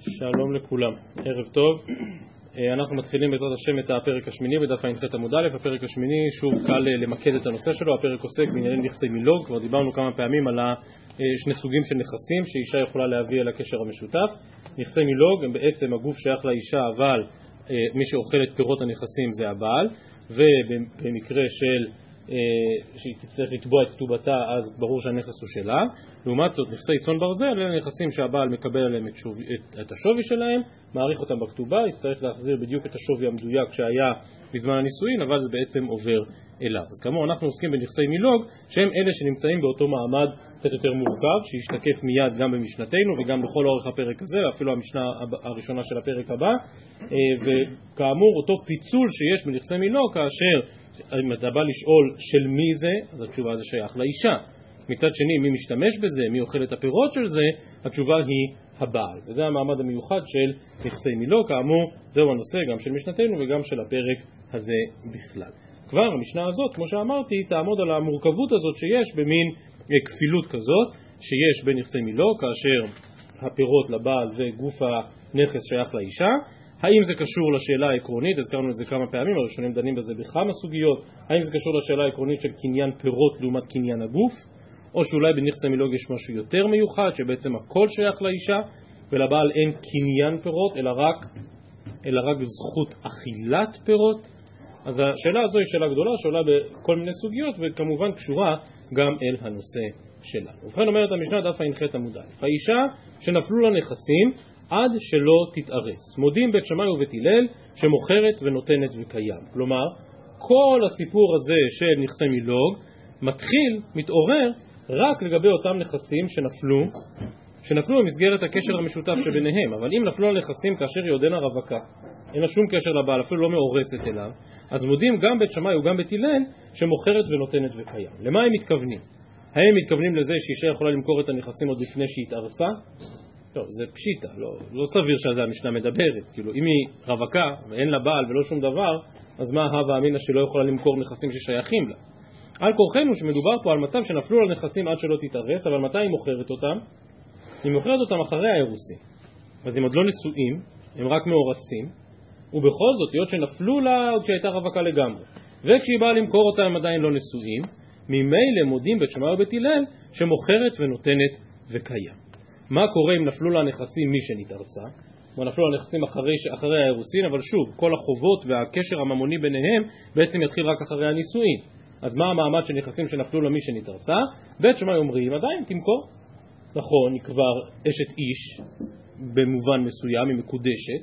שלום לכולם, ערב טוב. אה, אנחנו מתחילים בעזרת השם את הפרק השמיני בדף ע"ח עמוד א', הפרק השמיני, שוב קל אה, למקד את הנושא שלו, הפרק עוסק בענייני נכסי מילוג, כבר דיברנו כמה פעמים על אה, שני סוגים של נכסים שאישה יכולה להביא אל הקשר המשותף. נכסי מילוג הם בעצם הגוף שייך לאישה, אבל מי שאוכל את פירות הנכסים זה הבעל, ובמקרה של שהיא תצטרך לתבוע את כתובתה אז ברור שהנכס הוא שלה. לעומת זאת נכסי צאן ברזל אלה נכסים שהבעל מקבל עליהם את, שוב, את, את השווי שלהם, מעריך אותם בכתובה, יצטרך להחזיר בדיוק את השווי המדויק שהיה בזמן הנישואין, אבל זה בעצם עובר אליו. אז כאמור אנחנו עוסקים בנכסי מילוג שהם אלה שנמצאים באותו מעמד קצת יותר מורכב, שישתקף מיד גם במשנתנו וגם לכל אורך הפרק הזה, ואפילו המשנה הראשונה של הפרק הבא, אה, וכאמור אותו פיצול שיש בנכסי מילוג כאשר אם אתה בא לשאול של מי זה, אז התשובה זה שייך לאישה. מצד שני, מי משתמש בזה, מי אוכל את הפירות של זה, התשובה היא הבעל. וזה המעמד המיוחד של נכסי מילו, כאמור, זהו הנושא גם של משנתנו וגם של הפרק הזה בכלל. כבר המשנה הזאת, כמו שאמרתי, תעמוד על המורכבות הזאת שיש במין כפילות כזאת, שיש בין נכסי מילו, כאשר הפירות לבעל וגוף הנכס שייך לאישה, האם זה קשור לשאלה העקרונית, הזכרנו את זה כמה פעמים, הראשונים דנים בזה בכמה סוגיות, האם זה קשור לשאלה העקרונית של קניין פירות לעומת קניין הגוף, או שאולי בנכס המילוג יש משהו יותר מיוחד, שבעצם הכל שייך לאישה, ולבעל אין קניין פירות, אלא רק, אלא רק זכות אכילת פירות. אז השאלה הזו היא שאלה גדולה שעולה בכל מיני סוגיות, וכמובן קשורה גם אל הנושא שלנו. ובכן אומרת המשנה דף ע"ח עמוד א', האישה שנפלו לה נכסים עד שלא תתארס. מודים בית שמאי ובית הלל שמוכרת ונותנת וקיים. כלומר, כל הסיפור הזה של נכסי מילוג מתחיל, מתעורר, רק לגבי אותם נכסים שנפלו, שנפלו במסגרת הקשר המשותף שביניהם. אבל אם נפלו על נכסים כאשר היא עודנה רווקה, אין לה שום קשר לבעל, אפילו לא מאורסת אליו, אז מודים גם בית שמאי וגם בית הלל שמוכרת ונותנת וקיים. למה הם מתכוונים? האם מתכוונים לזה שאישה יכולה למכור את הנכסים עוד לפני שהיא התארסה? לא, זה פשיטה, לא, לא סביר שעל זה המשנה מדברת. כאילו, אם היא רווקה ואין לה בעל ולא שום דבר, אז מה הווה אמינא שלא יכולה למכור נכסים ששייכים לה? על כורחנו שמדובר פה על מצב שנפלו לה נכסים עד שלא תתארס, אבל מתי היא מוכרת אותם? היא מוכרת אותם אחרי האירוסים. אז הם עוד לא נשואים, הם רק מאורסים, ובכל זאת, היות שנפלו לה עוד כשהייתה רווקה לגמרי, וכשהיא באה למכור אותם הם עדיין לא נשואים, ממילא מודים בית שמאי ובית הלל שמוכרת ונותנת וקיים. מה קורה אם נפלו לה נכסים משנתארסה? כלומר נפלו לה נכסים אחרי, אחרי האירוסין, אבל שוב, כל החובות והקשר הממוני ביניהם בעצם יתחיל רק אחרי הנישואין. אז מה המעמד של נכסים שנפלו לה משנתארסה? בית שמאי אומרים, עדיין תמכור. נכון, היא כבר אשת איש, במובן מסוים, היא מקודשת,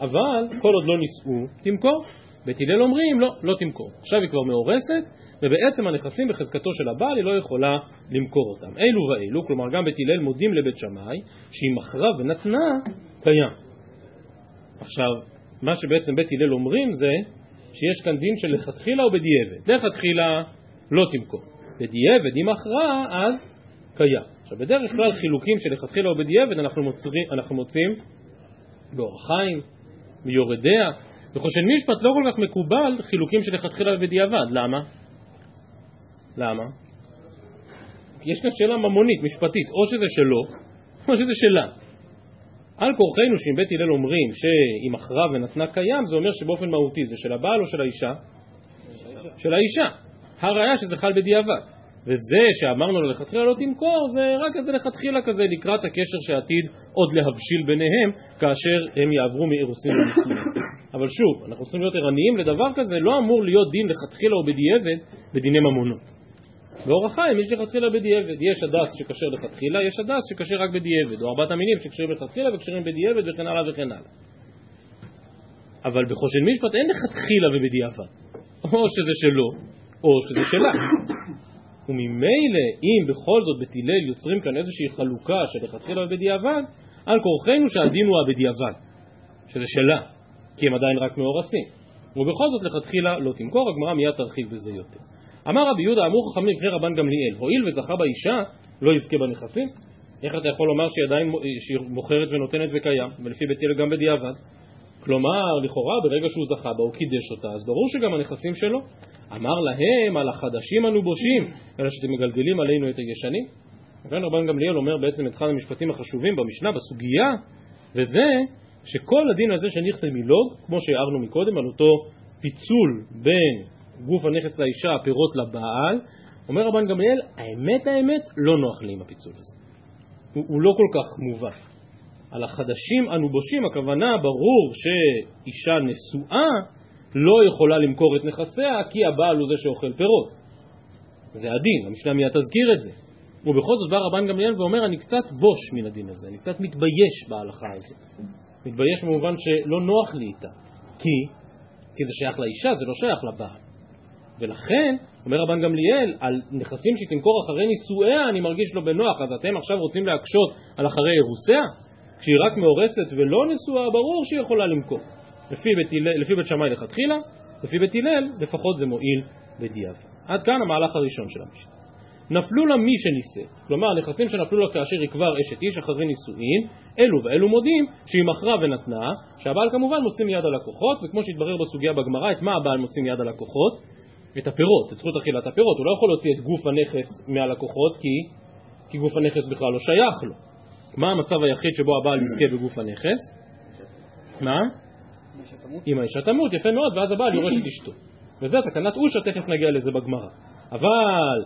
אבל כל עוד לא נישאו, תמכור. בית הלל אומרים, לא, לא תמכור. עכשיו היא כבר מאורסת, ובעצם הנכסים בחזקתו של הבעל היא לא יכולה למכור אותם. אלו ואלו, כלומר גם בית הלל מודים לבית שמאי שהיא מכרה ונתנה קיים. עכשיו, מה שבעצם בית הלל אומרים זה שיש כאן דין של לכתחילה או בדיעבד. לכתחילה לא תמכור. בדיעבד, אם מכרה, אז קיים. עכשיו, בדרך כלל חילוקים של לכתחילה או בדיעבד אנחנו, מוצרים, אנחנו מוצאים באורח חיים, מיורדיה. בחושן משפט לא כל כך מקובל חילוקים של לכתחילה ובדיעבד. למה? למה? יש כאן שאלה ממונית, משפטית, או שזה שלו, או שזה שלה. על כורחנו שאם בית הלל אומרים שהיא מכרה ונתנה קיים, זה אומר שבאופן מהותי זה של הבעל או של האישה? של האישה. הראיה שזה חל בדיעבד. וזה שאמרנו לו לכתחילה לא תמכור, זה רק איזה לכתחילה כזה לקראת הקשר שעתיד עוד להבשיל ביניהם כאשר הם יעברו מאירוסין לנישואים. אבל שוב, אנחנו צריכים להיות ערניים לדבר כזה, לא אמור להיות דין לכתחילה או בדיעבד בדיני ממונות. באורח חיים יש לכתחילה בדיעבד, יש הדס שכשר לכתחילה, יש הדס שכשר רק בדיעבד, או ארבעת המינים שכשרים לכתחילה וכשרים בדיעבד וכן הלאה וכן הלאה. אבל בחושן משפט אין לכתחילה ובדיעבד, או שזה שלו, או שזה שלה. וממילא אם בכל זאת בית הלל יוצרים כאן איזושהי חלוקה של לכתחילה ובדיעבד, על כורחנו שהדין הוא הבדיעבד, שזה שלה, כי הם עדיין רק מאורסים. ובכל זאת לכתחילה לא תמכור, הגמרא מיד תרחיב בזה יותר. אמר רבי יהודה, אמרו חכמים לפני רבן גמליאל, הואיל וזכה באישה, לא יזכה בנכסים? איך אתה יכול לומר שהיא עדיין שהיא מוכרת ונותנת וקיים, ולפי בית הלל גם בדיעבד? כלומר, לכאורה, ברגע שהוא זכה בה, הוא קידש אותה, אז ברור שגם הנכסים שלו. אמר להם, על החדשים אנו בושים, אלא שאתם מגלגלים עלינו את הישנים. כאן רבן גמליאל אומר בעצם את אחד המשפטים החשובים במשנה, בסוגיה, וזה שכל הדין הזה של נכסי מילוג, כמו שהערנו מקודם על אותו פיצול בין גוף הנכס לאישה, הפירות לבעל, אומר רבן גמליאל, האמת האמת לא נוח לי עם הפיצול הזה. הוא, הוא לא כל כך מובן. על החדשים אנו בושים, הכוונה ברור שאישה נשואה לא יכולה למכור את נכסיה כי הבעל הוא זה שאוכל פירות. זה הדין, המשנה מיד תזכיר את זה. ובכל זאת בא רבן גמליאל ואומר, אני קצת בוש מן הדין הזה, אני קצת מתבייש בהלכה הזאת. מתבייש במובן שלא נוח לי איתה. כי? כי זה שייך לאישה, זה לא שייך לבעל. ולכן, אומר רבן גמליאל, על נכסים שהיא תמכור אחרי נישואיה אני מרגיש לא בנוח, אז אתם עכשיו רוצים להקשות על אחרי אירוסיה? כשהיא רק מאורסת ולא נשואה, ברור שהיא יכולה למכור. לפי בית, לפי בית שמאי לכתחילה, לפי בית הלל, לפחות זה מועיל בדיעבד. עד כאן המהלך הראשון של המשנה. נפלו לה מי שנישאת, כלומר נכסים שנפלו לה כאשר היא כבר אשת איש אחרי נישואין, אלו ואלו מודים שהיא מכרה ונתנה, שהבעל כמובן מוציא מיד הלקוחות, וכמו שהתברר בסוגיה בגמרא, את מה הבעל מוציא מיד הלקוחות? את הפירות, את זכות אכילת הפירות, הוא לא יכול להוציא את גוף הנכס מהלקוחות כי, כי גוף הנכס בכלל לא שייך לו. מה המצב היחיד שבו הבעל יזכה בגוף הנכס? מה? אם האישה תמות, יפה מאוד, ואז הבעל יורש את אשתו. וזה תקנת אושה, תכף נגיע לזה בגמרא. אבל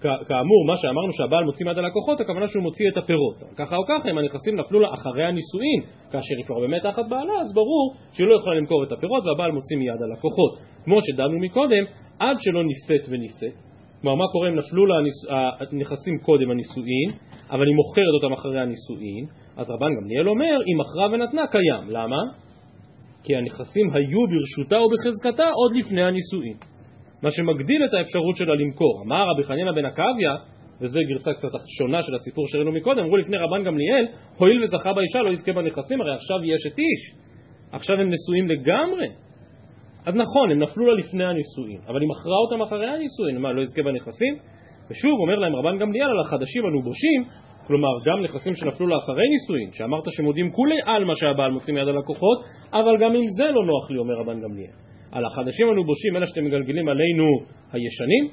כאמור, מה שאמרנו שהבעל מוציא מיד הלקוחות, הכוונה שהוא מוציא את הפירות. ככה או ככה, אם הנכסים נפלו לה אחרי הנישואין, כאשר היא כבר באמת תחת בעלה, אז ברור שהיא לא יכולה למכור את הפירות והבעל מוציא מיד הלקוחות. כמו שדנו מקודם, עד שלא נישאת ונישאת. כלומר, מה קורה אם נפלו לה הנכסים קודם הנישואין, אבל היא מוכרת אותם אחרי הנישואין, אז רבן גמליאל אומר, היא מכרה ונתנה קיים. למה? כי הנכסים היו ברשותה ובחזקתה עוד לפני הנישואין. מה שמגדיל את האפשרות שלה למכור. אמר רבי חנינא בן עקביא, וזו גרסה קצת שונה של הסיפור שראינו מקודם, אמרו לפני רבן גמליאל, הואיל וזכה באישה לא יזכה בנכסים, הרי עכשיו יש את איש. עכשיו הם נשואים לגמרי. אז נכון, הם נפלו לה לפני הנישואין, אבל היא מכרה אותם אחרי הנישואין, מה, לא יזכה בנכסים? ושוב אומר להם רבן גמליאל על החדשים הנובושים, כלומר גם נכסים שנפלו לה אחרי נישואין, שאמרת שמודים כולי על מה שהבעל מוציא מיד הלקוחות, אבל גם עם זה לא נוח לי, אומר רבן גמליאל. על החדשים הנובושים, אלה שאתם מגלגלים עלינו הישנים,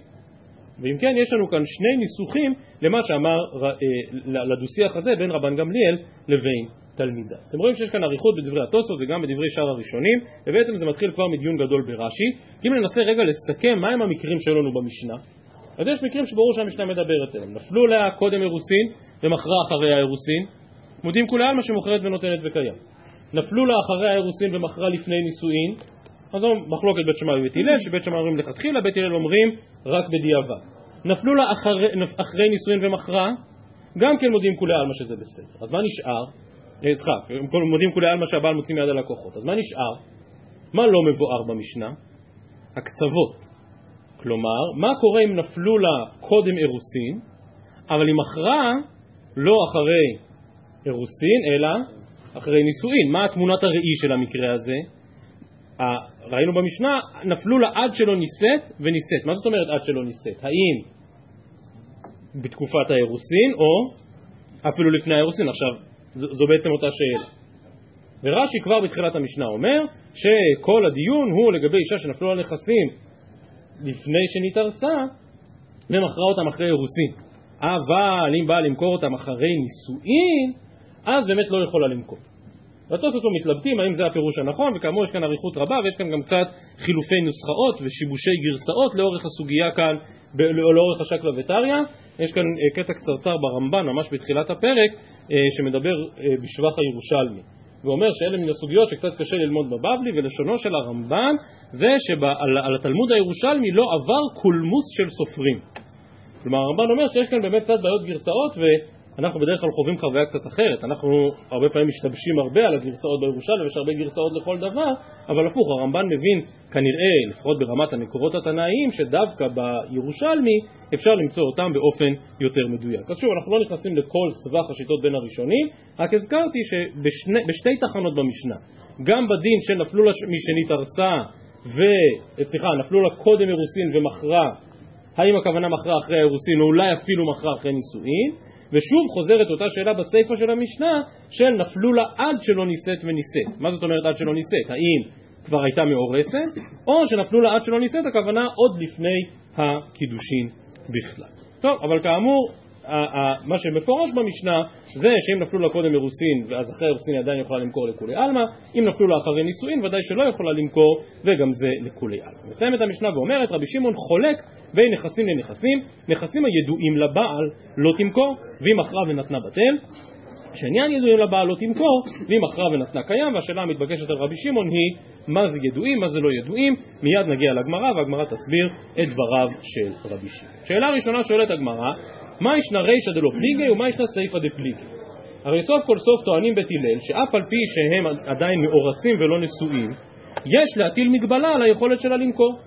ואם כן, יש לנו כאן שני ניסוחים למה שאמר, אה, לדו-שיח הזה בין רבן גמליאל לבין תלמידה. אתם רואים שיש כאן אריכות בדברי התוספות וגם בדברי שאר הראשונים, ובעצם זה מתחיל כבר מדיון גדול ברש"י. כי אם ננסה רגע לסכם מהם המקרים שהיו לנו במשנה, אז יש מקרים שברור שהמשנה מדברת עליהם. נפלו לה קודם אירוסין ומכרה אחרי האירוסין, מודים כולי עלמא שמוכרת ונותנת וקיים. נפלו לה אחרי האירוסין ומכרה לפני נישואין, אז זו מחלוקת בית שמאי ובית הלל, שבית שמאי אומרים לכתחילה, בית הלל אומרים רק בדיעבד. נפלו לה אחרי, אחרי נישואין ומכרה, גם כן מודים כולי עלמא שזה בסדר. אז מה נשאר? אה, סליחה, מודים כולי עלמא שהבעל מוציא מיד הלקוחות. אז מה נשאר? מה לא מבואר במשנה? הקצוות. כלומר, מה קורה אם נפלו לה קודם אירוסין, אבל היא מכרה לא אחרי אירוסין, אלא אחרי נישואין. מה תמונת הראי של המקרה הזה? ראינו במשנה, נפלו לה עד שלא נישאת ונישאת. מה זאת אומרת עד שלא נישאת? האם בתקופת האירוסין או אפילו לפני האירוסין? עכשיו, זו בעצם אותה שאלה. ורש"י כבר בתחילת המשנה אומר שכל הדיון הוא לגבי אישה שנפלו לה נכסים לפני שנתארסה ומכרה אותם אחרי אירוסין. אבל אם באה למכור אותם אחרי נישואין, אז באמת לא יכולה למכור. והתוספות פה מתלבטים האם זה הפירוש הנכון, וכאמור יש כאן אריכות רבה ויש כאן גם קצת חילופי נוסחאות ושיבושי גרסאות לאורך הסוגיה כאן, לאורך השקלא וטריא. יש כאן אה, קטע קצרצר ברמב"ן, ממש בתחילת הפרק, אה, שמדבר אה, בשבח הירושלמי. ואומר שאלה מן הסוגיות שקצת קשה ללמוד בבבלי, ולשונו של הרמב"ן זה שעל התלמוד הירושלמי לא עבר קולמוס של סופרים. כלומר הרמב"ן אומר שיש כאן באמת קצת בעיות גרסאות אנחנו בדרך כלל חווים חוויה קצת אחרת, אנחנו הרבה פעמים משתבשים הרבה על הגרסאות בירושלים, ויש הרבה גרסאות לכל דבר, אבל הפוך, הרמב"ן מבין כנראה, לפחות ברמת המקורות התנאיים, שדווקא בירושלמי אפשר למצוא אותם באופן יותר מדויק. אז שוב, אנחנו לא נכנסים לכל סבך השיטות בין הראשונים, רק הזכרתי שבשתי תחנות במשנה, גם בדין שנפלו לה משנית ארסה, ו... סליחה, נפלו לה קודם אירוסין ומכרה, האם הכוונה מכרה אחרי האירוסין, או אולי אפילו מכרה אחרי נישואין, ושוב חוזרת אותה שאלה בסיפא של המשנה של נפלו לה עד שלא נישאת ונישאת. מה זאת אומרת עד שלא נישאת? האם כבר הייתה מאורסת, או שנפלו לה עד שלא נישאת, הכוונה עוד לפני הקידושין בכלל. טוב, אבל כאמור, מה שמפורש במשנה זה שאם נפלו לה קודם אירוסין ואז אחרי אירוסין היא עדיין יכולה למכור לכולי עלמא, אם נפלו לה אחרי נישואין ודאי שלא יכולה למכור וגם זה לכולי עלמא. מסיימת המשנה ואומרת רבי שמעון חולק בין נכסים לנכסים, נכסים הידועים לבעל לא תמכור ואם מכרה ונתנה בטל שעניין ידועים לבעל לא תמכור, ואם מכרה ונתנה קיים, והשאלה המתבקשת על רבי שמעון היא מה זה ידועים, מה זה לא ידועים, מיד נגיע לגמרא והגמרא תסביר את דבריו של רבי שמעון. שאלה ראשונה שואלת הגמרא, מה ישנה רישא דלא פליגי ומה ישנה סייפא דפליגי? הרי סוף כל סוף טוענים בית הלל שאף על פי שהם עדיין מאורסים ולא נשואים, יש להטיל מגבלה על היכולת שלה למכור.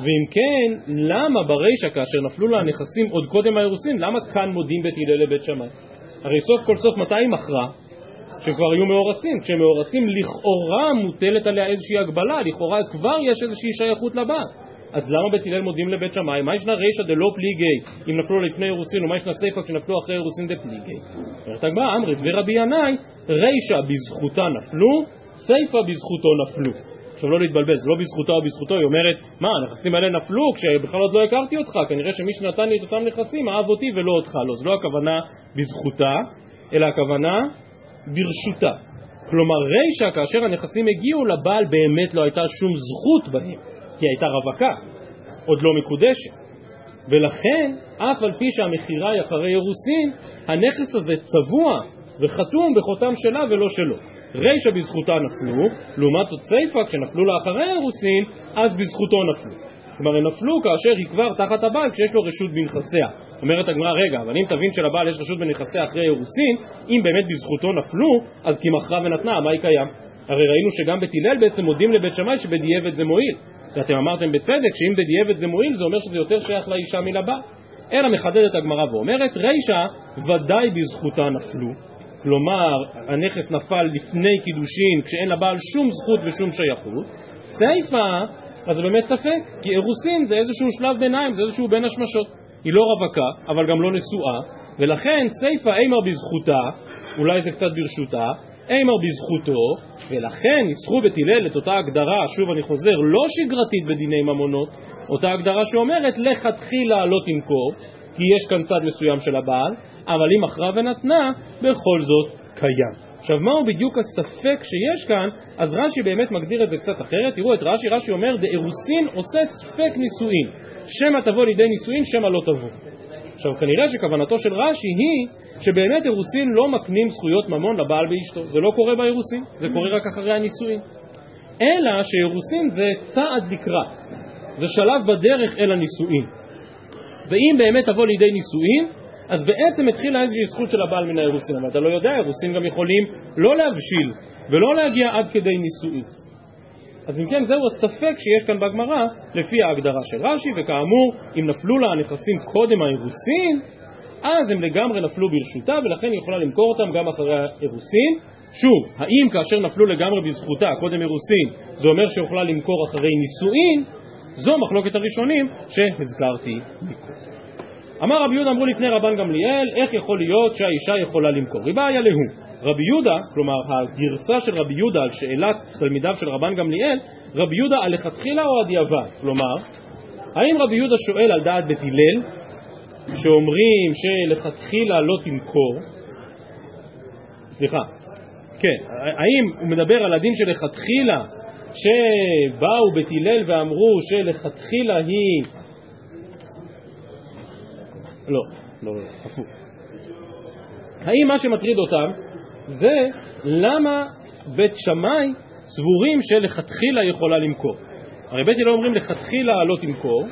ואם כן, למה ברישא כאשר נפלו לה הנכסים עוד קודם האירוסין, למה כאן מודים בית הלל לבית שמאי? הרי סוף כל סוף מתי היא מכרה? שכבר היו מאורסים. כשהם מאורסים לכאורה מוטלת עליה איזושהי הגבלה, לכאורה כבר יש איזושהי שייכות לבעל. אז למה בית הלל מודים לבית שמאי? מה ישנה רישא דלא פליגי אם נפלו לפני אירוסין, ומה ישנה סיפא כשנפלו אחרי אירוסין דפליגי? אומרת הגמרא, אמרי ורבי ינאי, רישא בזכותה נפלו, סיפא בזכותו נפלו. עכשיו לא להתבלבל, זה לא בזכותה או בזכותו, היא אומרת, מה, הנכסים האלה נפלו כשבכלל עוד לא הכרתי אותך, כנראה שמי שנתן לי את אותם נכסים אהב אותי ולא אותך, לא, זו לא הכוונה בזכותה, אלא הכוונה ברשותה. כלומר, רישא, כאשר הנכסים הגיעו, לבעל באמת לא הייתה שום זכות בהם, כי הייתה רווקה, עוד לא מקודשת. ולכן, אף על פי שהמכירה היא אחרי אירוסין, הנכס הזה צבוע וחתום בחותם שלה ולא שלו. רישא בזכותה נפלו, לעומת זאת סיפא כשנפלו לאחרי האירוסין, אז בזכותו נפלו. כלומר, הם נפלו כאשר היא כבר תחת הבעל כשיש לו רשות בנכסיה. אומרת הגמרא, רגע, אבל אם תבין שלבעל יש רשות בנכסיה אחרי אירוסין, אם באמת בזכותו נפלו, אז כי מכרה ונתנה, מה היא קיים? הרי ראינו שגם בית הלל בעצם מודים לבית שמאי שבדיעבד זה מועיל. ואתם אמרתם בצדק שאם בדיעבד זה מועיל, זה אומר שזה יותר שייך לאישה מלבעל. אלא מחדדת הגמרא ואומרת, רישא ודאי בזכותה נפלו, כלומר הנכס נפל לפני קידושין כשאין לבעל שום זכות ושום שייכות, סיפא, אז זה באמת ספק, כי אירוסין זה איזשהו שלב ביניים, זה איזשהו בין השמשות. היא לא רווקה, אבל גם לא נשואה, ולכן סיפא אימר בזכותה, אולי זה קצת ברשותה, אימר בזכותו, ולכן ניסחו בית הלל את אותה הגדרה, שוב אני חוזר, לא שגרתית בדיני ממונות, אותה הגדרה שאומרת לכתחילה לא תמכור, כי יש כאן צד מסוים של הבעל, אבל אם מכרה ונתנה, בכל זאת קיים. עכשיו, מהו בדיוק הספק שיש כאן? אז רש"י באמת מגדיר את זה קצת אחרת. תראו את רש"י, רש"י אומר, דאירוסין עושה ספק נישואין. שמא תבוא לידי נישואין, שמא לא תבוא. עכשיו, כנראה שכוונתו של רש"י היא שבאמת אירוסין לא מקנים זכויות ממון לבעל באשתו. זה לא קורה באירוסין, זה קורה רק אחרי הנישואין. אלא שאירוסין זה צעד לקראת, זה שלב בדרך אל הנישואין. ואם באמת תבוא לידי נישואין, אז בעצם התחילה איזושהי זכות של הבעל מן האירוסין, אבל אתה לא יודע, אירוסין גם יכולים לא להבשיל ולא להגיע עד כדי נישואין. אז אם כן, זהו הספק שיש כאן בגמרא לפי ההגדרה של רש"י, וכאמור, אם נפלו לה הנכסים קודם האירוסין, אז הם לגמרי נפלו ברשותה, ולכן היא יכולה למכור אותם גם אחרי האירוסין. שוב, האם כאשר נפלו לגמרי בזכותה, קודם אירוסין, זה אומר שיכולה למכור אחרי נישואין? זו מחלוקת הראשונים שהזכרתי מקודם. אמר רבי יהודה, אמרו לפני רבן גמליאל, איך יכול להיות שהאישה יכולה למכור? ריבה היה להו. רבי יהודה, כלומר הגרסה של רבי יהודה על שאלת תלמידיו של רבן גמליאל, רבי יהודה הלכתחילה או הדיעבד? כלומר, האם רבי יהודה שואל על דעת בית הלל, שאומרים שלכתחילה לא תמכור, סליחה, כן, האם הוא מדבר על הדין שלכתחילה, שבאו בית הלל ואמרו שלכתחילה היא לא, לא, הפוך. האם מה שמטריד אותם זה למה בית שמאי סבורים שלכתחילה יכולה למכור? הרי בית הלל אומרים לכתחילה לא תמכור,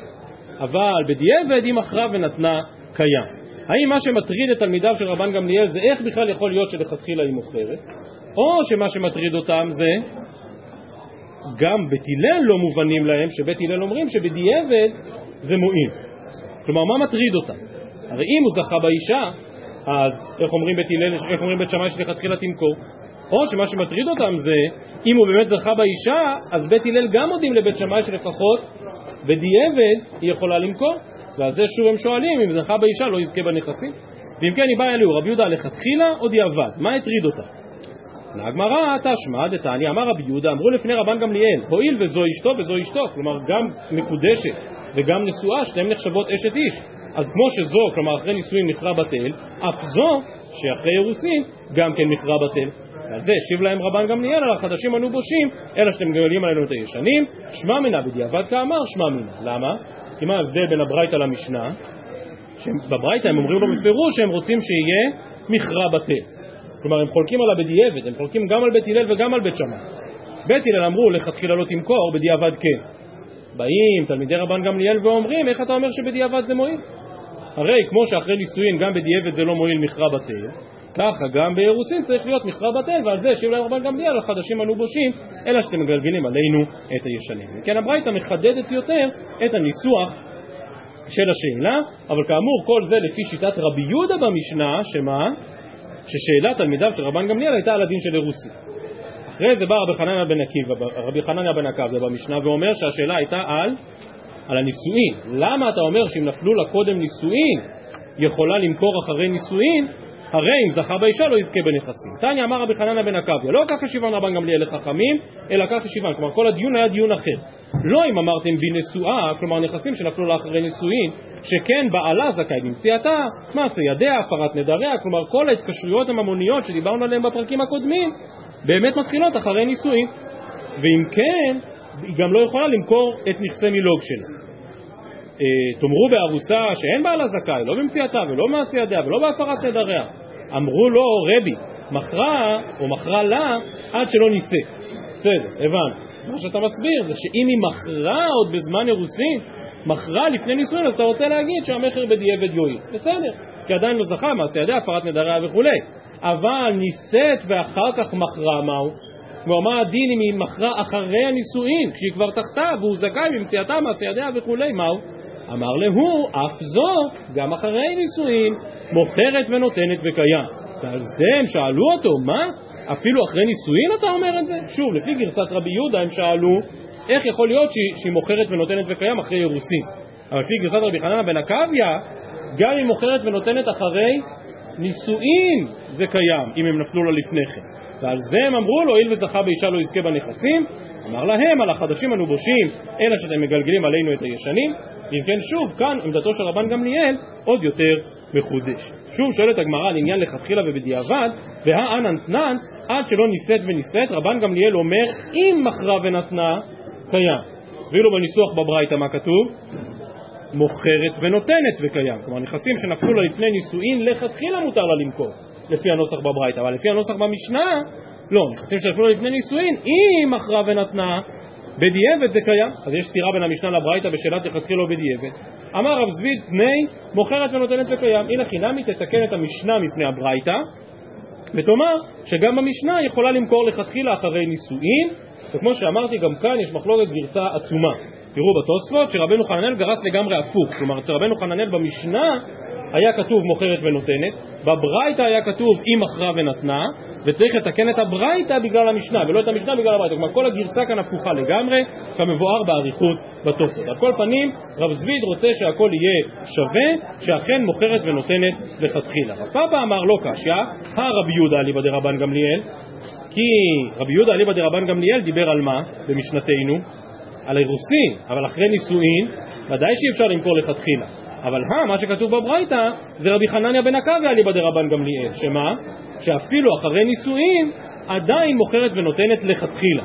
אבל בדיעבד היא מכרה ונתנה קיים. האם מה שמטריד את תלמידיו של רבן גמליאל זה איך בכלל יכול להיות שלכתחילה היא מוכרת, או שמה שמטריד אותם זה גם בית הלל לא מובנים להם, שבית הלל אומרים שבדיעבד זה מועיל. כלומר, מה מטריד אותם? הרי אם הוא זכה באישה, אז איך אומרים בית הלל, איך אומרים בית שמאי שלכתחילה תמכור? או שמה שמטריד אותם זה, אם הוא באמת זכה באישה, אז בית הלל גם מודים לבית שמאי שלפחות בדיעבד היא יכולה למכור. ועל זה שוב הם שואלים, אם זכה באישה לא יזכה בנכסים. ואם כן, היא באה אלוהו, רבי יהודה לכתחילה או דיעבד? מה הטריד אותה? הגמרא תשמע דתניא, אמר רבי יהודה, אמרו לפני רבן גמליאל, הואיל וזו אשתו וזו אשתו, כלומר גם מקודשת וגם נשואה, שתיהן נחשבות אשת איש. אז כמו שזו, כלומר אחרי נישואין מכרה בטל, אף זו שאחרי אירוסין גם כן מכרה בטל. ועל זה השיב להם רבן גמליאל על החדשים אנו בושים, אלא שאתם מגלים עלינו את הישנים, שמע מנה בדיעבד כאמר שמע מנה. למה? כי מה ההבדל בין הברייתא למשנה? שבברייתא הם אומרים לו בפירוש שהם רוצים שיהיה מכרה בטל. כלומר הם חולקים עליו בדיעבד, הם חולקים גם על בית הלל וגם על בית שמאי. בית הלל אמרו לכתחילה לא תמכור, בדיעבד כן. באים תלמידי רבן גמליאל ואומרים איך אתה אומר שבדיעבד זה מועיל? הרי כמו שאחרי נישואין גם בדיעבד זה לא מועיל מכרה בטל, ככה גם באירוסין צריך להיות מכרה בטל, ועל זה השיב להם רבן גמליאל, החדשים אנו בושים, אלא שאתם מגלגלים עלינו את הישנים. כן, הברייתא מחדדת יותר את הניסוח של השאלה, אבל כאמור כל זה לפי שיטת רבי יהודה במשנה, שמה? ששאלת תלמידיו של רבן גמליאל הייתה על הדין של אירוסין. אחרי זה בא רבי חנניה בן עקיבא, רבי חנניה בן עקביה במשנה ואומר שהשאלה הייתה על, על הנישואין. למה אתה אומר שאם נפלו לה קודם נישואין, יכולה למכור אחרי נישואין, הרי אם זכה באישה לא יזכה בנכסים. תניא אמר רבי חנניה בן עקביה, לא כך השיבן רבן גמליאל לחכמים, אלא כך השיבן. כלומר כל הדיון היה דיון אחר. לא אם אמרתם בנשואה, כלומר נכסים שנפלו לה אחרי נישואין, שכן בעלה זכאי במציאתה, מעשה ידיה, הפרת נדריה, כלומר כל ההתקשרויות הממוניות שדיברנו עליהן בפרקים הקודמים, באמת מתחילות אחרי נישואין. ואם כן, היא גם לא יכולה למכור את נכסי מילוג שלה. אה, תאמרו בארוסה שאין בעלה זכאי, לא במציאתה ולא מעשה ידיה ולא בהפרת נדריה. אמרו לו רבי, מכרה או מכרה לה עד שלא נישא. בסדר, הבנו. מה שאתה מסביר זה שאם היא מכרה עוד בזמן אירוסין, מכרה לפני נישואין, אז אתה רוצה להגיד שהמכר בדיעבד יועיל. בסדר, כי עדיין לא זכה, מעשה ידיה, הפרת נדריה וכולי. אבל נישאת ואחר כך מכרה מהו? כלומר, מה הדין אם היא מכרה אחרי הנישואין, כשהיא כבר תחתיו והוא זכאי במציאתה, מעשה ידיה וכולי, מהו? אמר להו, אף זו, גם אחרי נישואין, מוכרת ונותנת וקיים. ועל זה הם שאלו אותו, מה? אפילו אחרי נישואין אתה אומר את זה? שוב, לפי גרסת רבי יהודה הם שאלו, איך יכול להיות שהיא, שהיא מוכרת ונותנת וקיים אחרי אירוסין? אבל לפי גרסת רבי חננה בן עקביה, גם אם מוכרת ונותנת אחרי נישואין זה קיים, אם הם נפלו לה לפני כן. ועל זה הם אמרו לו, הואיל וזכה באישה לא יזכה בנכסים, אמר להם, על החדשים אנו בושים, אלא שאתם מגלגלים עלינו את הישנים. אם כן, שוב, כאן עמדתו של רבן גמליאל עוד יותר מחודשת. שוב שואלת הגמרא על עניין לכתחילה ובדיעבד, והאנן תנן, עד שלא נישאת ונישאת, רבן גמליאל אומר, אם מכרה ונתנה, קיים. ואילו בניסוח בברייתא מה כתוב? מוכרת ונותנת וקיים. כלומר, נכסים שנפלו לה לפני נישואין, לכתחילה מותר לה למכור, לפי הנוסח בברייתא, אבל לפי הנוסח במשנה, לא, נכסים שנפלו לה לפני נישואין, אם מכרה ונתנה, בדיעבד זה קיים. אז יש סתירה בין המשנה לברייתא בשאלת לכתחילה או בדיעבד. אמר רב זביד פני מוכרת ונותנת וקיים. הנה חינמי תתקן את המשנה מפני הברייתא, ותאמר שגם המשנה יכולה למכור לכתחילה אחרי נישואין, וכמו שאמרתי גם כאן יש מחלוקת גרסה עצומה. תראו בתוספות שרבנו חננאל גרס לגמרי הפוך, כלומר אצל רבנו חננאל במשנה היה כתוב מוכרת ונותנת, בברייתא היה כתוב אם מכרה ונתנה, וצריך לתקן את הברייתא בגלל המשנה, ולא את המשנה בגלל הברייתא. כלומר כל הגרסה כאן הפוכה לגמרי, כמבואר באריכות בתוספות. על כל פנים, רב זביד רוצה שהכל יהיה שווה, שאכן מוכרת ונותנת לכתחילה. רב פאפה אמר לא קשיא, הרבי יהודה אליבא דרבן גמליאל, כי רבי יהודה אליבא דרבן גמליאל דיבר על מה במשנתנו? על אירוסין, אבל אחרי נישואין, ודאי שאי אפשר למכור לכתחילה. אבל הא, מה שכתוב בברייתא, זה רבי חנניה בן עקביה אליבא דרבן גמליאל, שמה? שאפילו אחרי נישואין, עדיין מוכרת ונותנת לכתחילה.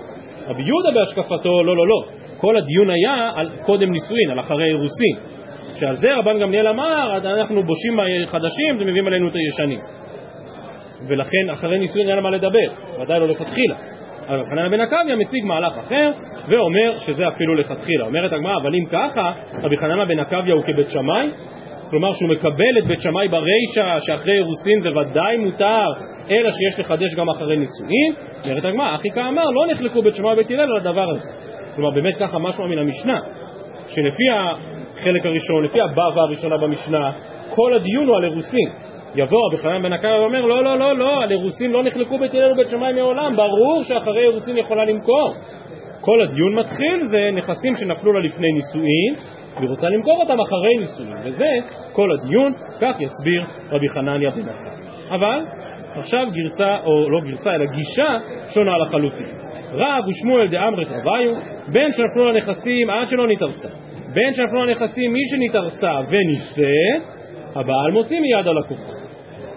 רבי יהודה בהשקפתו, לא, לא, לא. כל הדיון היה על קודם נישואין, על אחרי אירוסין. שעל זה רבן גמליאל אמר, אנחנו בושים חדשים ומביאים עלינו את הישנים. ולכן אחרי נישואין אין מה לדבר, ודאי לא לכתחילה. אבל חנניה בן עקביה מציג מהלך אחר ואומר שזה אפילו לכתחילה. אומרת הגמרא, אבל אם ככה, רבי חנניה בן עקביה הוא כבית שמאי? כלומר שהוא מקבל את בית שמאי ברישא שאחרי אירוסין זה ודאי מותר אלא שיש לחדש גם אחרי נישואין אומרת הגמרא, אחי כאמר לא נחלקו בית שמאי ובית הלל על הדבר הזה כלומר באמת ככה משמע מן המשנה שלפי החלק הראשון, לפי הבבא הראשונה במשנה כל הדיון הוא על אירוסין יבוא רבי חנן בן עקביה ואומר לא לא לא לא על אירוסין לא נחלקו בית הלל ובית שמאי מעולם ברור שאחרי אירוסין יכולה למכור. כל הדיון מתחיל זה נכסים שנפלו לה לפני נישואין והיא רוצה למכור אותם אחרי נישואין וזה כל הדיון, כך יסביר רבי חנניה בן עקביה אבל עכשיו גרסה, או לא גרסה אלא גישה שונה לחלוטין. רב ושמואל דאמרת רביו בין שנפלו לה נכסים עד שלא נתארסה בין שנפלו הנכסים מי שנתארסה ונישא, הבעל מוציא מיד הלקוחות.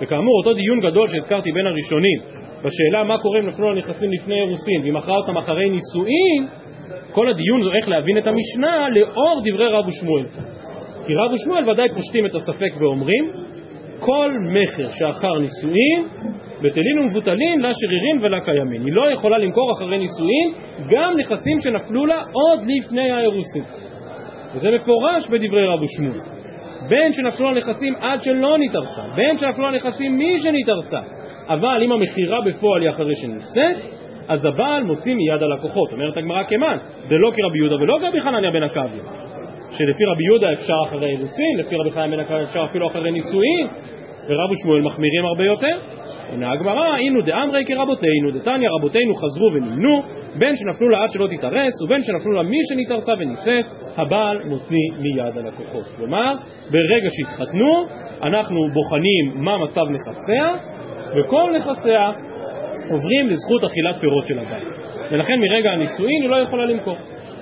וכאמור, אותו דיון גדול שהזכרתי בין הראשונים, בשאלה מה קורה אם נפלו הנכסים לפני אירוסין והיא מכרה אותם אחרי נישואין, כל הדיון זה איך להבין את המשנה לאור דברי רב ושמואל. כי רב ושמואל ודאי פושטים את הספק ואומרים כל מכר שאחר נישואין בטלין ומבוטלין לה שרירים ולה קיימין. היא לא יכולה למכור אחרי נישואין גם נכסים שנפלו לה עוד לפני האירוסין. וזה מפורש בדברי רב ושמואל. בין שנפלו הנכסים עד שלא נתארסה, בין שנפלו הנכסים מי שנתארסה. אבל אם המכירה בפועל היא אחרי שנישאת, אז הבעל מוציא מיד הלקוחות. אומרת הגמרא כמן, זה לא כרבי יהודה ולא כרבי חנניה בן עקביה. שלפי רבי יהודה אפשר אחרי אירוסין, לפי רבי חיים בן עקביה אפשר אפילו אחרי נישואין, ורב ושמואל מחמירים הרבה יותר. עונה הגמרא, אינו דאמרי כרבותינו, דתניא רבותינו חזרו ונמנו, בין שנפלו לה עד שלא תתארס, ובין שנפלו לה מי שנתארסה ונישאת, הבעל מוציא מיד הלקוחות. כלומר, ברגע שהתחתנו, אנחנו בוחנים מה מצב נכסיה, וכל נכסיה עוברים לזכות אכילת פירות של הבעל. ולכן מרגע הנישואין היא לא יכולה למכור.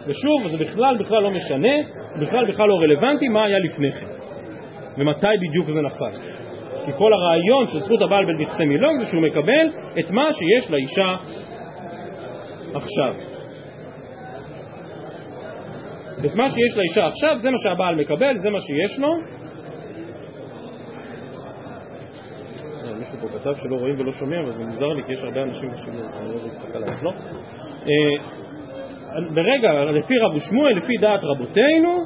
ושוב, זה בכלל בכלל לא משנה, בכלל בכלל לא רלוונטי מה היה לפני כן. ומתי בדיוק זה נפל. כי כל הרעיון של זכות הבעל בנכסי מילוג זה שהוא מקבל את מה שיש לאישה עכשיו. את מה שיש לאישה עכשיו זה מה שהבעל מקבל, זה מה שיש לו. אה, מישהו פה כתב שלא רואים ולא שומעים, אבל זה מוזר לי כי יש הרבה אנשים בשביל זה, אני לא אם תקלה אצלו. ברגע, לפי רבו שמואל, לפי דעת רבותינו,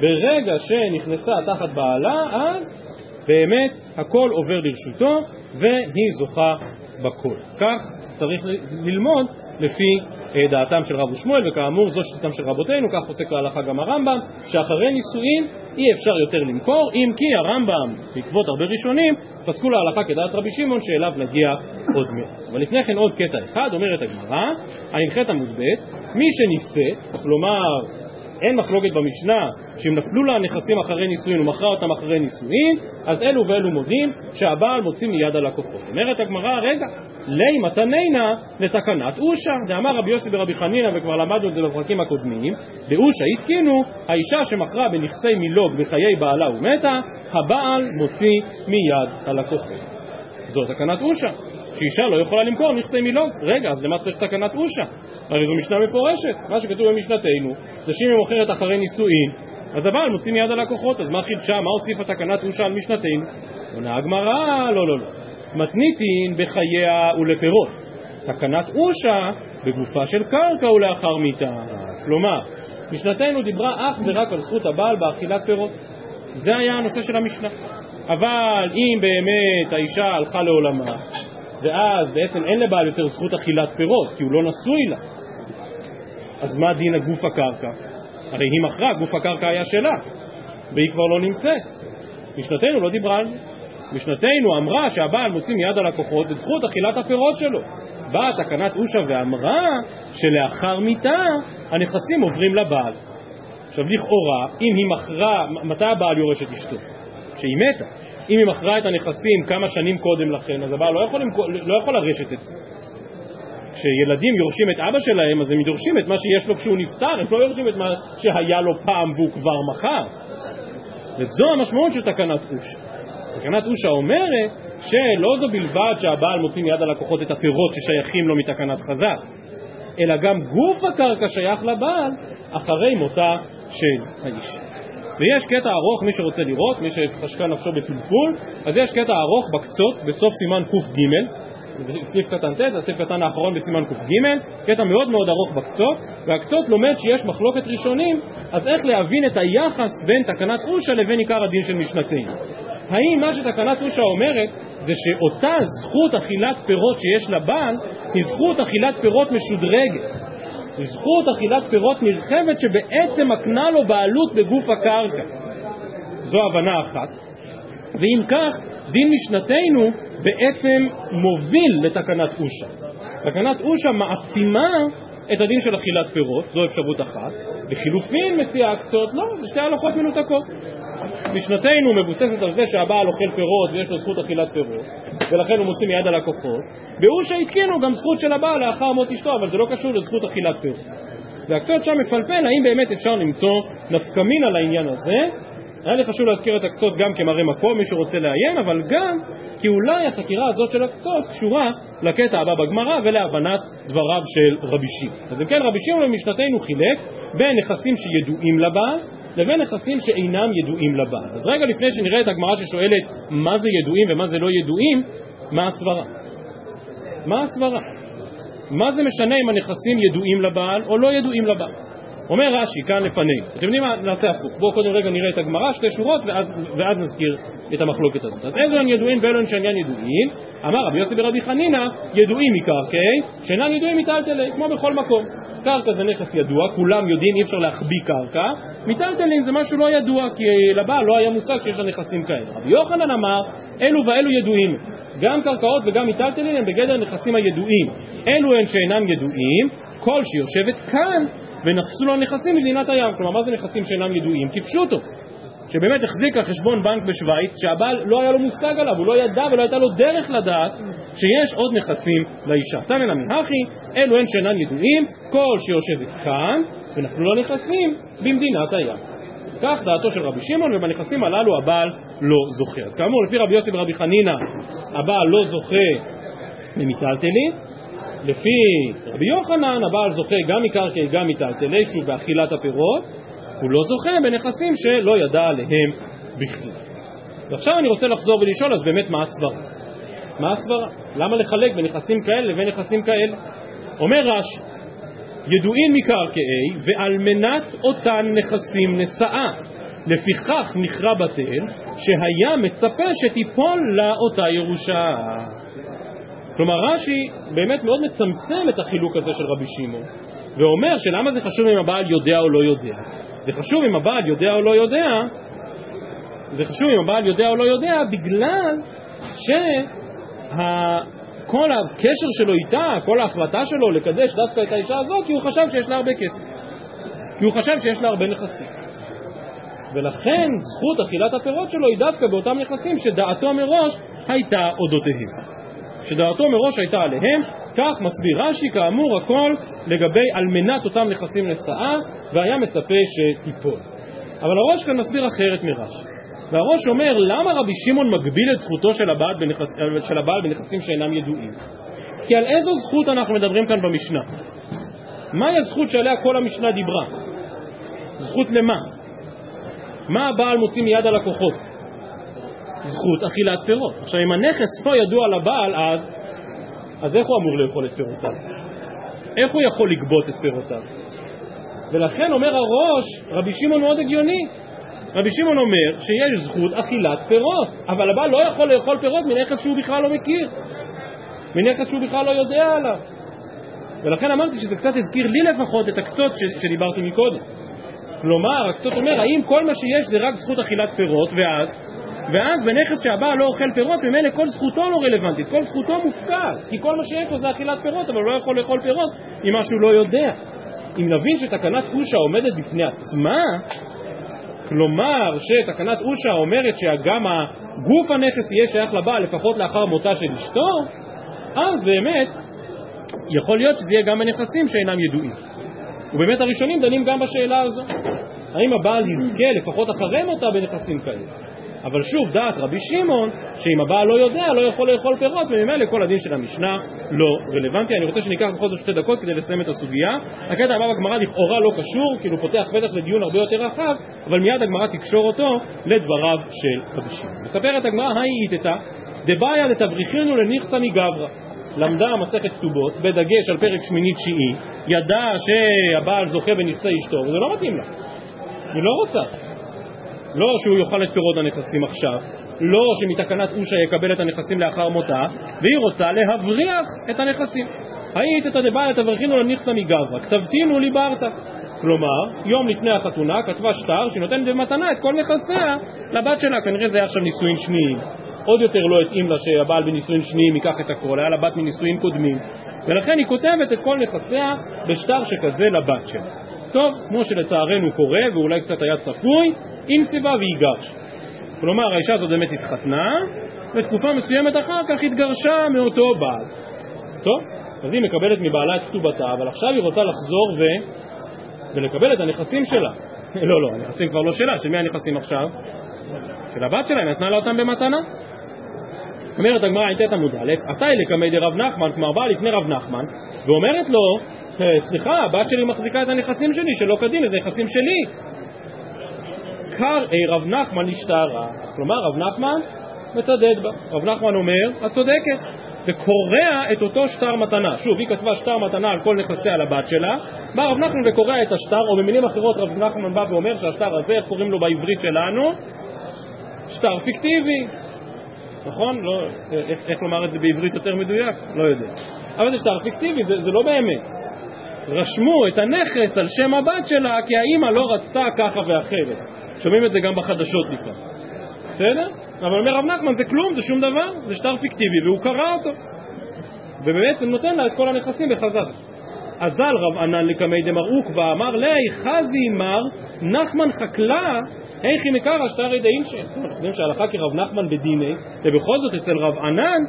ברגע שנכנסה תחת בעלה, אז באמת הכל עובר לרשותו והיא זוכה בכל. כך צריך ללמוד לפי אה, דעתם של רב ושמואל, וכאמור זו שיטתם של רבותינו, כך פוסק להלכה גם הרמב"ם, שאחרי נישואין אי אפשר יותר למכור, אם כי הרמב"ם, בעקבות הרבה ראשונים, פסקו להלכה כדעת רבי שמעון, שאליו נגיע עוד מעט. אבל לפני כן עוד קטע אחד, אומרת הגמרא, ע"ח עמוד ב', מי שנישא, כלומר אין מחלוקת במשנה שאם נפלו לה הנכסים אחרי נישואין ומכרה אותם אחרי נישואין, אז אלו ואלו מודים שהבעל מוציא מיד הלקוחות. אומרת הגמרא, רגע, לי מתנינה לתקנת אושה, דאמר רבי יוסי ברבי חנינא, וכבר למדנו את זה בפרקים הקודמים, באושה התקינו, האישה שמכרה בנכסי מילוג בחיי בעלה ומתה, הבעל מוציא מיד הלקוחות. זו תקנת אושה, שאישה לא יכולה למכור נכסי מילוג. רגע, אז למה צריך תקנת אושה? הרי זו משנה מפורשת, מה שכתוב במשנתנו זה שאם היא מוכרת אחרי נישואין אז הבעל מוציא מיד הלקוחות, אז מה חידשה, מה הוסיפה תקנת אושה על משנתנו? עונה הגמרא, לא לא לא, מתניתין בחייה ולפירות, תקנת אושה בגופה של קרקע ולאחר מיתה, כלומר משנתנו דיברה אך ורק על זכות הבעל באכילת פירות, זה היה הנושא של המשנה, אבל אם באמת האישה הלכה לעולמה ואז בעצם אין לבעל יותר זכות אכילת פירות כי הוא לא נשוי לה אז מה דין הגוף הקרקע? הרי היא מכרה, גוף הקרקע היה שלה, והיא כבר לא נמצאת. משנתנו לא דיברה על זה. משנתנו אמרה שהבעל מוציא מיד הלקוחות את זכות אכילת הפירות שלו. באה תקנת אושה ואמרה שלאחר מיתה הנכסים עוברים לבעל. עכשיו לכאורה, אם היא מכרה, מתי הבעל יורש את אשתו? כשהיא מתה. אם היא מכרה את הנכסים כמה שנים קודם לכן, אז הבעל לא יכול, לא יכול לרשת את זה. כשילדים יורשים את אבא שלהם, אז הם יורשים את מה שיש לו כשהוא נפטר, הם לא יורשים את מה שהיה לו פעם והוא כבר מכר. וזו המשמעות של תקנת אושה. תקנת אושה אומרת שלא זו בלבד שהבעל מוציא מיד הלקוחות את הפירות ששייכים לו מתקנת חז"ל, אלא גם גוף הקרקע שייך לבעל אחרי מותה של האיש. ויש קטע ארוך, מי שרוצה לראות, מי שחשקה נפשו בפלפול, אז יש קטע ארוך בקצות, בסוף סימן קג, סעיף קטן ט', הסעיף קטן האחרון בסימן קג, קטע מאוד מאוד ארוך בקצות, והקצות לומד שיש מחלוקת ראשונים, אז איך להבין את היחס בין תקנת אושה לבין עיקר הדין של משנתנו. האם מה שתקנת אושה אומרת זה שאותה זכות אכילת פירות שיש לבעל היא זכות אכילת פירות משודרגת, היא זכות אכילת פירות נרחבת שבעצם מקנה לו בעלות בגוף הקרקע. זו הבנה אחת. ואם כך, דין משנתנו בעצם מוביל לתקנת אושה. תקנת אושה מעצימה את הדין של אכילת פירות, זו אפשרות אחת. לחילופין מציעה הקצות, לא, זה שתי הלכות מנותקות. משנתנו מבוססת על זה שהבעל אוכל פירות ויש לו זכות אכילת פירות, ולכן הוא מוציא מיד הלקוחות. באושה התקינו גם זכות של הבעל לאחר מות אשתו, אבל זה לא קשור לזכות אכילת פירות. והקצות שם מפלפל האם באמת אפשר למצוא נפקמין על העניין הזה. היה לי חשוב להזכיר את הקצות גם כמראה מקום, מי שרוצה לעיין, אבל גם כי אולי החקירה הזאת של הקצות קשורה לקטע הבא בגמרא ולהבנת דבריו של רבי שמעון. אז אם כן, רבי שמעון במשנתנו חילק בין נכסים שידועים לבעל לבין נכסים שאינם ידועים לבעל. אז רגע לפני שנראה את הגמרא ששואלת מה זה ידועים ומה זה לא ידועים, מה הסברה? מה הסברה? מה זה משנה אם הנכסים ידועים לבעל או לא ידועים לבעל? אומר רש"י כאן לפנינו, אתם יודעים מה? נעשה הפוך. בואו קודם רגע נראה את הגמרא, שתי שורות, ואז, ואז נזכיר את המחלוקת הזאת. אז איזה הן ידועים ואילו הן שאינן ידועים? אמר רבי יוסי ורבי חנינא, ידועים מקרקעי, שאינן ידועים מיטלטלי, כמו בכל מקום. קרקע זה נכס ידוע, כולם יודעים, אי אפשר להחביא קרקע. מיטלטלין זה משהו לא ידוע, כי לבעל לא היה מושג שיש לה נכסים כאלה. רבי יוחנן אמר, אלו ואלו ידועים. גם קרקעות וגם מיטלטלין הם בגדר נכסים הידועים. אלו הן שאינם ידועים, כל שיושבת כאן ונכסו לו נכסים במדינת הים. כלומר, מה זה נכסים שאינם ידועים? כפשוטו. שבאמת החזיקה חשבון בנק בשוויץ, שהבעל לא היה לו מושג עליו, הוא לא ידע ולא הייתה לו דרך לדעת שיש עוד נכסים לאישה. תנא נמי הכי, אלו הן שאינן ידועים, כל שיושבת כאן, ונפלו לו נכסים במדינת הים. כך דעתו של רבי שמעון, ובנכסים הללו הבעל לא זוכה. אז כאמור, לפי רבי יוסי ורבי חנינא, הבעל לא זוכה ממיטלטלין, לפי רבי יוחנן, הבעל זוכה גם מקרקעי גם מטלטלי, שוב באכילת הפירות, הוא לא זוכה בנכסים שלא ידע עליהם בכלל. ועכשיו אני רוצה לחזור ולשאול, אז באמת מה הסברה? מה הסברה? למה לחלק בין נכסים כאלה לבין נכסים כאלה? אומר רש"י, ידועים מקרקעי ועל מנת אותן נכסים נשאה. לפיכך נכרע בטל שהיה מצפה שתיפול לה אותה ירושה. כלומר רש"י באמת מאוד מצמצם את החילוק הזה של רבי שמעון ואומר שלמה זה חשוב אם הבעל יודע או לא יודע. זה חשוב אם הבעל יודע או לא יודע זה חשוב אם הבעל יודע או לא יודע בגלל שכל הקשר שלו איתה, כל ההחלטה שלו לקדש דווקא את האישה הזאת כי הוא חשב שיש לה הרבה כסף. כי הוא חשב שיש לה הרבה נכסים. ולכן זכות אכילת הפירות שלו היא דווקא באותם נכסים שדעתו מראש הייתה אודותיהם שדעתו מראש הייתה עליהם, כך מסביר רש"י כאמור הכל לגבי על מנת אותם נכסים נשאה והיה מצפה שתיפול. אבל הראש כאן מסביר אחרת מרש"י. והראש אומר למה רבי שמעון מגביל את זכותו של הבעל, בנכס, של הבעל בנכסים שאינם ידועים? כי על איזו זכות אנחנו מדברים כאן במשנה? מהי הזכות שעליה כל המשנה דיברה? זכות למה? מה הבעל מוציא מיד הלקוחות? זכות אכילת פירות. עכשיו אם הנכס פה ידוע לבעל אז, אז איך הוא אמור לאכול את פירותיו? איך הוא יכול לגבות את פירותיו? ולכן אומר הראש, רבי שמעון מאוד הגיוני. רבי שמעון אומר שיש זכות אכילת פירות, אבל הבעל לא יכול לאכול פירות מנכס שהוא בכלל לא מכיר, מנכס שהוא בכלל לא יודע עליו. ולכן אמרתי שזה קצת הזכיר לי לפחות את הקצות שדיברתי מקודם. כלומר, הקצות אומר, האם כל מה שיש זה רק זכות אכילת פירות, ואז ואז בנכס שהבעל לא אוכל פירות, ממילא כל זכותו לא רלוונטית, כל זכותו מופקד, כי כל מה שיש לו זה אכילת פירות, אבל הוא לא יכול לאכול פירות אם משהו לא יודע. אם נבין שתקנת אושה עומדת בפני עצמה, כלומר שתקנת אושה אומרת שגם גוף הנכס יהיה שייך לבעל לפחות לאחר מותה של אשתו, אז באמת יכול להיות שזה יהיה גם בנכסים שאינם ידועים. ובאמת הראשונים דנים גם בשאלה הזו. האם הבעל יזכה לפחות אחרי מותה בנכסים כאלה? אבל שוב, דעת רבי שמעון, שאם הבעל לא יודע, לא יכול לאכול פירות, וממילא כל הדין של המשנה לא רלוונטי. אני רוצה שניקח בכל זאת שתי דקות כדי לסיים את הסוגיה. הקטע הבא בגמרא לכאורה לא קשור, כאילו פותח פתח לדיון הרבה יותר רחב, אבל מיד הגמרא תקשור אותו לדבריו של רבי שמעון. מספרת הגמרא, היי איתתא, דבעיה דתבריחינו לניכסה מגברא. למדה מסכת כתובות, בדגש על פרק שמיני תשיעי, ידע שהבעל זוכה בנכסי אשתו, וזה לא מתאים לה. היא לא רוצה. לא שהוא יאכל את פירות הנכסים עכשיו, לא שמתקנת אושה יקבל את הנכסים לאחר מותה, והיא רוצה להבריח את הנכסים. היית את הדבעיה תברכינו לנכסה מגברא, כתבתינו לי ברתא. כלומר, יום לפני החתונה כתבה שטר נותנת במתנה את כל נכסיה לבת שלה, כנראה זה היה עכשיו נישואין שניים. עוד יותר לא התאים לה שהבעל בנישואין שניים ייקח את הכל, היה לה בת מנישואין קודמים. ולכן היא כותבת את כל נכסיה בשטר שכזה לבת שלה. טוב, כמו שלצערנו קורה, ואולי קצת היה צפוי, עם סיבה ויגרש. כלומר, האישה הזאת באמת התחתנה, ותקופה מסוימת אחר כך התגרשה מאותו בעל. טוב, אז היא מקבלת מבעלה את כתובתה, אבל עכשיו היא רוצה לחזור ולקבל את הנכסים שלה. לא, לא, הנכסים כבר לא שלה, של מי הנכסים עכשיו? של הבת שלה, היא נתנה לה אותם במתנה. אומרת הגמרא ע"ט עמוד א', עתה לקמי דרב נחמן, כלומר באה לפני רב נחמן, ואומרת לו, סליחה, הבת שלי מחזיקה את הנכסים שלי שלא כדין, זה נכסים שלי. קר רב נחמן השתערה, כלומר רב נחמן מצדד בה. רב נחמן אומר, את צודקת, וקורע את אותו שטר מתנה. שוב, היא כתבה שטר מתנה על כל נכסיה לבת שלה, בא רב נחמן וקורע את השטר, או במילים אחרות רב נחמן בא ואומר שהשטר הזה, איך קוראים לו בעברית שלנו? שטר פיקטיבי. נכון? לא, איך, איך לומר את זה בעברית יותר מדויק? לא יודע. אבל זה שטר פיקטיבי, זה, זה לא באמת. רשמו את הנכס על שם הבת שלה כי האימא לא רצתה ככה ואחרת. שומעים את זה גם בחדשות לפעמים. בסדר? אבל אומר רב נחמן זה כלום, זה שום דבר, זה שטר פיקטיבי והוא קרא אותו. ובעצם נותן לה את כל הנכסים בחזרה. אזל רב ענן לקמי דמר עוקבא אמר לי חזי מר נחמן חקלה היכי מקרא שטרי דאינשי. אנחנו יודעים שהלכה כרב נחמן בדיני ובכל זאת אצל רב ענן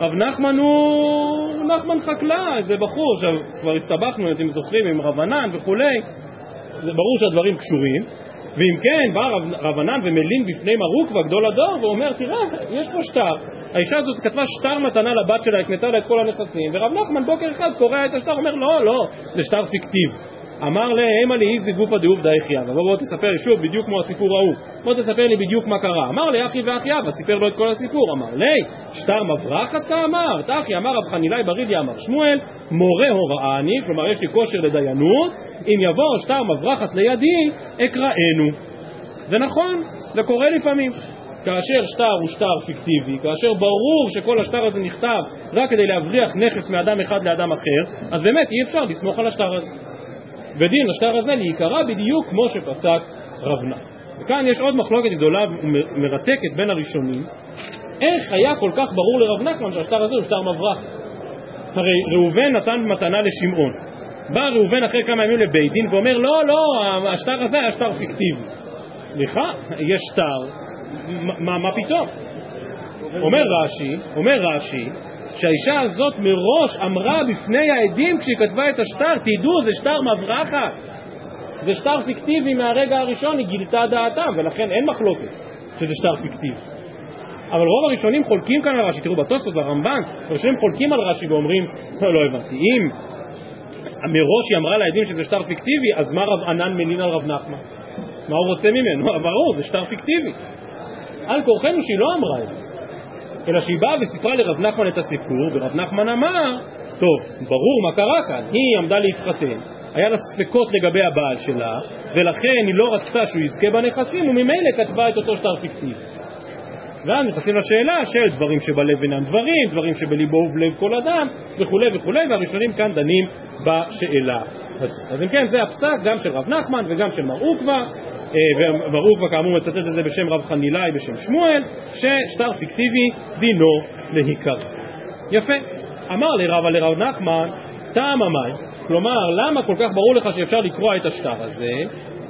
רב נחמן הוא נחמן חקלה איזה בחור עכשיו כבר הסתבכנו אתם זוכרים עם רב ענן וכולי זה ברור שהדברים קשורים ואם כן, בא רב, רבנן ומלין בפני מרוקווה, גדול הדור, ואומר, תראה, יש פה שטר. האישה הזאת כתבה שטר מתנה לבת שלה, הקנתה לה את כל הנכסים, ורב נחמן בוקר אחד קורע את השטר, אומר, לא, לא, זה שטר פיקטיב. אמר לה, המה לי איזי גופא דעובדא יחיא. ובוא בוא תספר לי שוב בדיוק כמו הסיפור ההוא. בוא תספר לי בדיוק מה קרה. אמר לי אחי ואחי אבא, סיפר לו את כל הסיפור. אמר לי, שטר מברחת כאמר? תחי אמר רב חנילאי ברידי אמר שמואל, מורה הוראה אני, כלומר יש לי כושר לדיינות, אם יבוא שטר מברחת לידי, אקראנו. זה נכון, זה קורה לפעמים. כאשר שטר הוא שטר פיקטיבי, כאשר ברור שכל השטר הזה נכתב רק כדי להבריח נכס מאדם אחד לאדם אחר, אז באמת אי אפשר לסמוך על השטר הזה. ודין השטר הזה להיקרא בדיוק כמו שפסק רב נח. וכאן יש עוד מחלוקת גדולה ומרתקת בין הראשונים, איך היה כל כך ברור לרב נחמן שהשטר הזה הוא שטר מברח? הרי ראובן נתן מתנה לשמעון. בא ראובן אחרי כמה ימים לבית דין ואומר לא, לא, השטר הזה היה שטר פיקטיבי. סליחה, יש שטר, מה, מה פתאום? אומר רש"י, אומר רש"י, שהאישה הזאת מראש אמרה בפני העדים כשהיא כתבה את השטר, תדעו, זה שטר מברחת, זה שטר פיקטיבי מהרגע הראשון, היא גילתה דעתם, ולכן אין מחלוקת שזה שטר פיקטיבי. אבל רוב הראשונים חולקים כאן על רש"י, תראו בתוספות והרמב"ן, הראשונים חולקים על רש"י ואומרים, לא, לא הבנתי, אם מראש היא אמרה לעדים שזה שטר פיקטיבי, אז מה רב ענן מלין על רב נחמן? מה הוא רוצה ממנו? ברור, זה שטר פיקטיבי. על כורחנו שהיא לא אמרה את זה. אלא שהיא באה וסיפרה לרב נחמן את הסיפור, ורב נחמן אמר, טוב, ברור מה קרה כאן, היא עמדה להתחתן, היה לה ספקות לגבי הבעל שלה, ולכן היא לא רצתה שהוא יזכה בנכסים, וממילא כתבה את אותו שטר פיקטיבי. ואז נכנסים לשאלה של דברים שבלב אינם דברים, דברים שבליבו ובלב כל אדם, וכולי וכולי, והראשונים כאן דנים בשאלה הזאת. אז אם כן, זה הפסק גם של רב נחמן וגם של מר עוקווה, אה, וברור כבר כאמור מצטט את זה בשם רב חנילאי בשם שמואל, ששטר פיקטיבי דינו להיקרא. יפה. אמר לרבה לרב נחמן, טעם המים, כלומר, למה כל כך ברור לך שאפשר לקרוע את השטר הזה?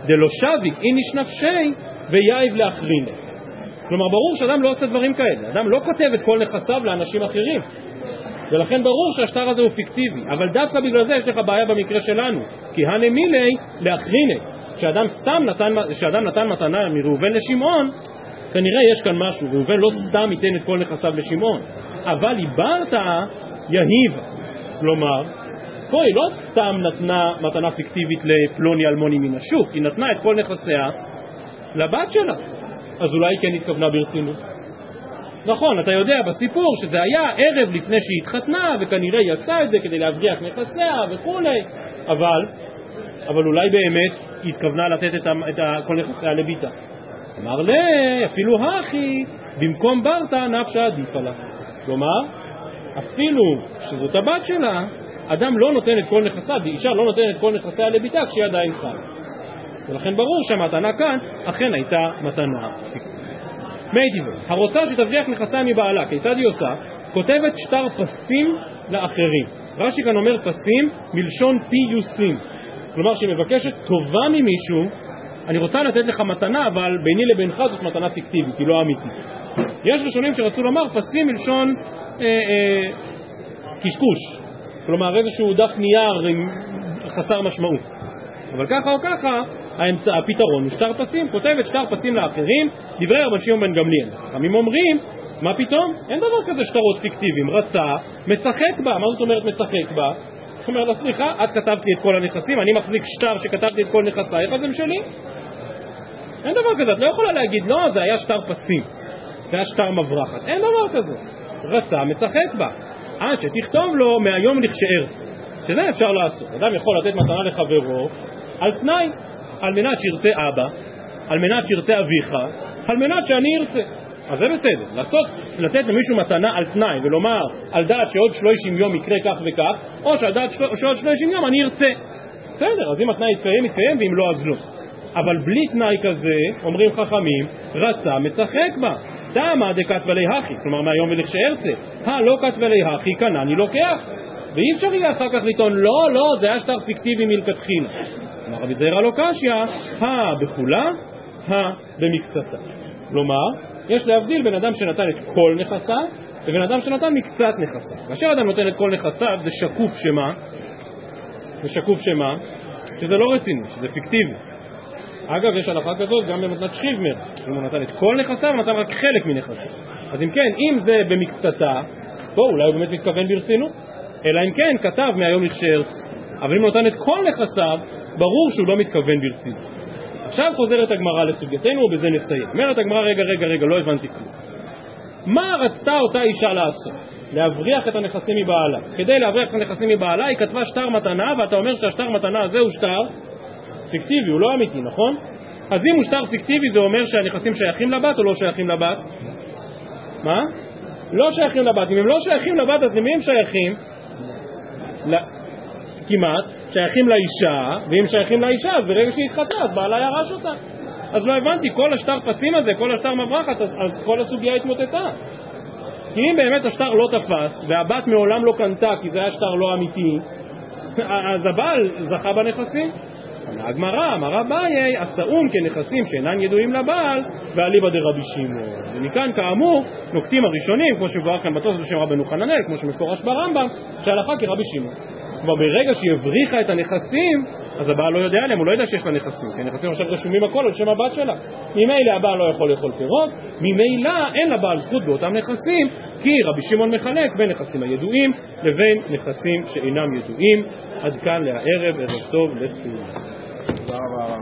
דלא שביק איניש נפשי ויאיב לאחריני. כלומר, ברור שאדם לא עושה דברים כאלה. אדם לא כותב את כל נכסיו לאנשים אחרים. ולכן ברור שהשטר הזה הוא פיקטיבי, אבל דווקא בגלל זה יש לך בעיה במקרה שלנו, כי הנמילי לאחריני, כשאדם סתם נתן, כשאדם נתן מתנה מראובן לשמעון, כנראה יש כאן משהו, ראובן לא סתם ייתן את כל נכסיו לשמעון, אבל איברת יהיב, כלומר, פה היא לא סתם נתנה מתנה פיקטיבית לפלוני אלמוני מן השוק, היא נתנה את כל נכסיה לבת שלה, אז אולי כן התכוונה ברצינות. נכון, אתה יודע בסיפור שזה היה ערב לפני שהיא התחתנה, וכנראה היא עשתה את זה כדי להבריח נכסיה וכולי, אבל, אבל אולי באמת היא התכוונה לתת את, כל נכסיה לביתה. אמר לי, אפילו הכי, במקום ברטה נפשה עדיפה לה. כלומר, אפילו שזאת הבת שלה, אדם לא נותן את כל נכסיה, אישה לא נותנת את כל נכסיה לביתה כשהיא עדיין חיה. ולכן ברור שהמתנה כאן אכן הייתה מתנה מי דיבר, הרוצה שתבריח נכסיה מבעלה, כיצד היא עושה? כותבת שטר פסים לאחרים. רש"י כאן אומר פסים מלשון פיוסים. כלומר שהיא מבקשת טובה ממישהו, אני רוצה לתת לך מתנה, אבל ביני לבינך זאת מתנה פיקטיבית, היא לא אמיתית. יש ראשונים שרצו לומר פסים מלשון אה, אה, קשקוש, כלומר איזשהו דף נייר עם חסר משמעות. אבל ככה או ככה, האמצע, הפתרון הוא שטר פסים, כותבת שטר פסים לאחרים, דברי רבן שמעון בן גמליאל. חכמים אומרים, מה פתאום? אין דבר כזה שטרות פיקטיביים, רצה, מצחק בה, מה זאת אומרת מצחק בה? זאת אומרת לה, סליחה, את כתבת לי את כל הנכסים, אני מחזיק שטר שכתבתי את כל נכסייך, אז הם שלי. אין דבר כזה, את לא יכולה להגיד, לא, זה היה שטר פסים, זה היה שטר מברחת, אין דבר כזה. רצה, מצחק בה. עד שתכתוב לו מהיום לכשארץ. שזה אפשר לעשות. אדם יכול לתת מתנה לחברו על תנאי, על מנת שירצה אבא, על מנת שירצה אביך, על מנת שאני ארצה. אז זה בסדר. לעשות, לתת למישהו מתנה על תנאי ולומר על דעת שעוד שלושים יום יקרה כך וכך, או שעל דעת שעוד שלושים יום אני ארצה. בסדר, אז אם התנאי יתקיים, יתקיים, ואם לא, אז לא. אבל בלי תנאי כזה, אומרים חכמים, רצה מצחק בה. דמא דכתבה הכי, כלומר מהיום ולכשארצה. הלא כתבה לי הכי, כנני לוקח. ואי אפשר יהיה אחר כך לטעון, לא, לא, זה היה שטר פיקטיבי מלכתחילה. אמר רבי זעירא לא קשיא, הא בכולה, הא במקצתה. כלומר, יש להבדיל בין אדם שנתן את כל נכסיו לבין אדם שנתן מקצת נכסיו. כאשר אדם נותן את כל נכסיו זה שקוף שמה? זה שקוף שמה? שזה לא רציני, שזה פיקטיבי. אגב, יש הלכה כזאת גם במתנת שכיבמר, אם הוא נתן את כל נכסיו, נתן רק חלק מנכסיו. אז אם כן, אם זה במקצתה, פה אולי הוא באמת מתכוון ברצינות. אלא אם כן כתב מהיום הכשר, אבל אם הוא נתן את כל נכסיו, ברור שהוא לא מתכוון ברצינות. עכשיו חוזרת הגמרא לסוגייתנו ובזה נסיים. אומרת הגמרא, רגע, רגע, רגע, לא הבנתי כלום. מה רצתה אותה אישה לעשות? להבריח את הנכסים מבעלה. כדי להבריח את הנכסים מבעלה היא כתבה שטר מתנה, ואתה אומר שהשטר מתנה הזה הוא שטר פיקטיבי, הוא לא אמיתי, נכון? אז אם הוא שטר פיקטיבי זה אומר שהנכסים שייכים לבת או לא שייכים לבת? מה? לא שייכים לבת. אם הם לא שייכים לבת, אז למי הם שייכים? כמעט, שייכים לאישה, ואם שייכים לאישה, אז ברגע שהיא התחתנה, אז בעלה ירש אותה. אז לא הבנתי, כל השטר פסים הזה, כל השטר מברחת, אז, אז כל הסוגיה התמוטטה. כי אם באמת השטר לא תפס, והבת מעולם לא קנתה כי זה היה שטר לא אמיתי, אז הבעל זכה בנכסים. הגמרא, אמר אביי, עשאום כנכסים שאינן ידועים לבעל, ואליבא דרבי שמעון. ומכאן כאמור, נוקטים הראשונים, כמו שמבואר כאן בתוספות בשם רבנו חננאל, כמו שמפורש ברמב"ם, שהלכה כרבי שמעון. כבר ברגע שהיא הבריחה את הנכסים, אז הבעל לא יודע עליהם, הוא לא יודע שיש לה נכסים, כי הנכסים עכשיו רשומים הכל על שם הבת שלה. ממילא הבעל לא יכול לאכול פירות, ממילא אין לבעל זכות באותם נכסים, כי רבי שמעון מחלק בין נכסים הידועים לבין נכסים שאינם ידועים. עד כאן להערב, ערב טוב, לכו. תודה רבה.